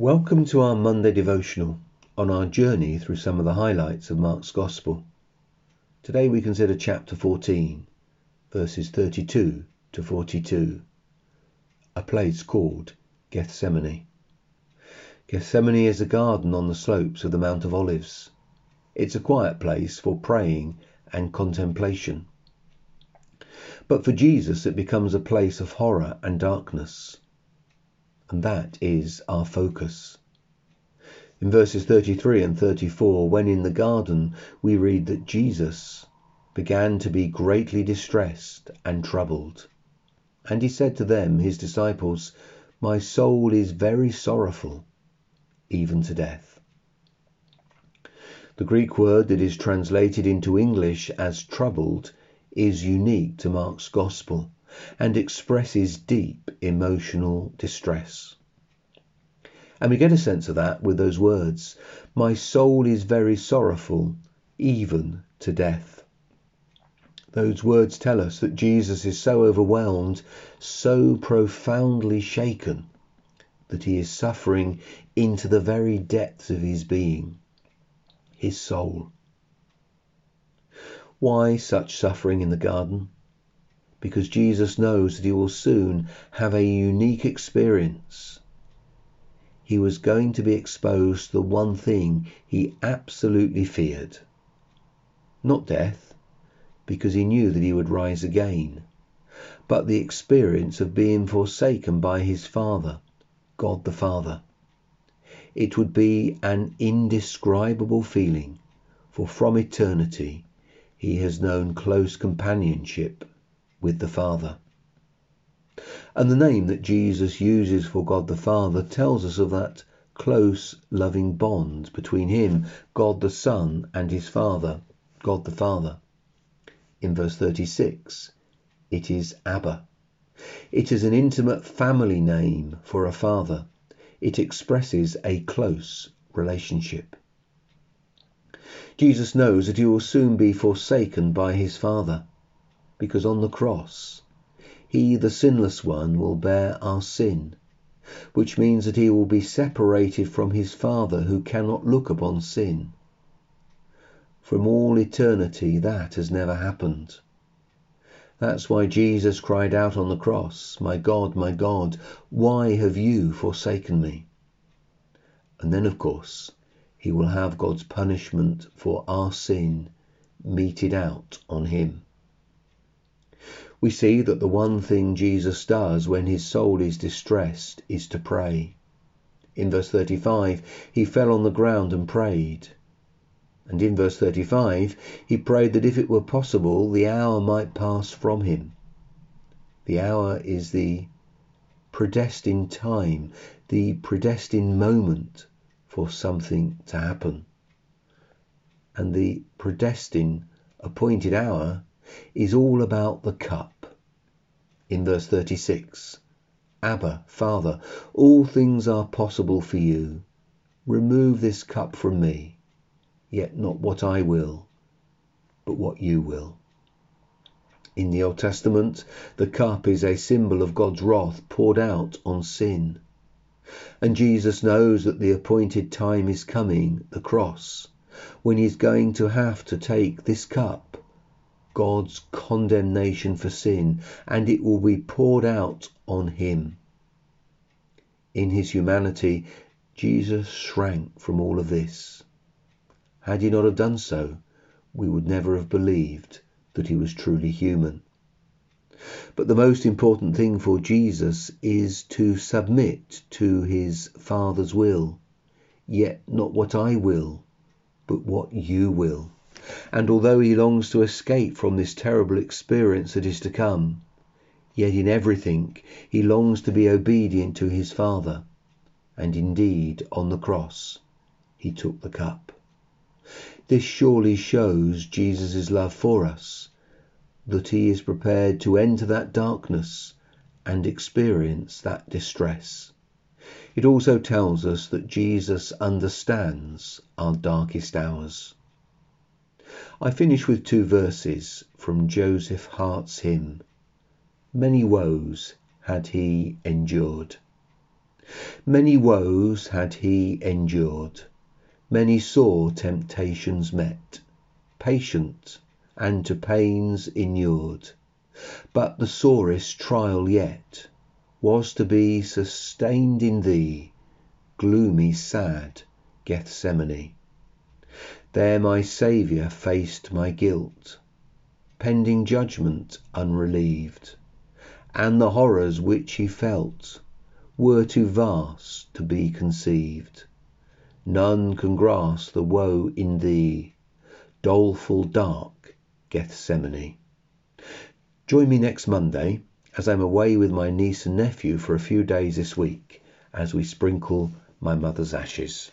Welcome to our Monday devotional on our journey through some of the highlights of Mark's Gospel. Today we consider chapter 14, verses 32 to 42, a place called Gethsemane. Gethsemane is a garden on the slopes of the Mount of Olives. It's a quiet place for praying and contemplation. But for Jesus, it becomes a place of horror and darkness and that is our focus. In verses 33 and 34, when in the garden, we read that Jesus began to be greatly distressed and troubled. And he said to them, his disciples, My soul is very sorrowful, even to death. The Greek word that is translated into English as troubled is unique to Mark's Gospel and expresses deep emotional distress. And we get a sense of that with those words My soul is very sorrowful, even to death. Those words tell us that Jesus is so overwhelmed, so profoundly shaken, that he is suffering into the very depths of his being, his soul. Why such suffering in the garden? Because Jesus knows that he will soon have a unique experience. He was going to be exposed to the one thing he absolutely feared not death, because he knew that he would rise again, but the experience of being forsaken by his Father, God the Father. It would be an indescribable feeling, for from eternity he has known close companionship with the Father. And the name that Jesus uses for God the Father tells us of that close, loving bond between him, God the Son, and his Father, God the Father. In verse 36, it is Abba. It is an intimate family name for a father. It expresses a close relationship. Jesus knows that he will soon be forsaken by his Father because on the cross he, the sinless one, will bear our sin, which means that he will be separated from his Father who cannot look upon sin. From all eternity, that has never happened. That's why Jesus cried out on the cross, My God, my God, why have you forsaken me? And then, of course, he will have God's punishment for our sin meted out on him we see that the one thing Jesus does when his soul is distressed is to pray. In verse 35, he fell on the ground and prayed. And in verse 35, he prayed that if it were possible, the hour might pass from him. The hour is the predestined time, the predestined moment for something to happen. And the predestined appointed hour is all about the cup. In verse 36, Abba, Father, all things are possible for you. Remove this cup from me, yet not what I will, but what you will. In the Old Testament, the cup is a symbol of God's wrath poured out on sin. And Jesus knows that the appointed time is coming, the cross, when he's going to have to take this cup God's condemnation for sin, and it will be poured out on him. In his humanity, Jesus shrank from all of this. Had he not have done so, we would never have believed that he was truly human. But the most important thing for Jesus is to submit to his Father's will. Yet not what I will, but what you will. And although he longs to escape from this terrible experience that is to come, yet in everything he longs to be obedient to his Father. And indeed, on the cross, he took the cup. This surely shows Jesus' love for us, that he is prepared to enter that darkness and experience that distress. It also tells us that Jesus understands our darkest hours. I finish with two verses from Joseph Hart's hymn. Many woes had he endured. Many woes had he endured, many sore temptations met, patient and to pains inured. But the sorest trial yet was to be sustained in thee, gloomy, sad Gethsemane. There my Saviour faced my guilt, pending judgment unrelieved, and the horrors which he felt were too vast to be conceived. None can grasp the woe in thee, doleful, dark Gethsemane. Join me next Monday as I'm away with my niece and nephew for a few days this week as we sprinkle my mother's ashes.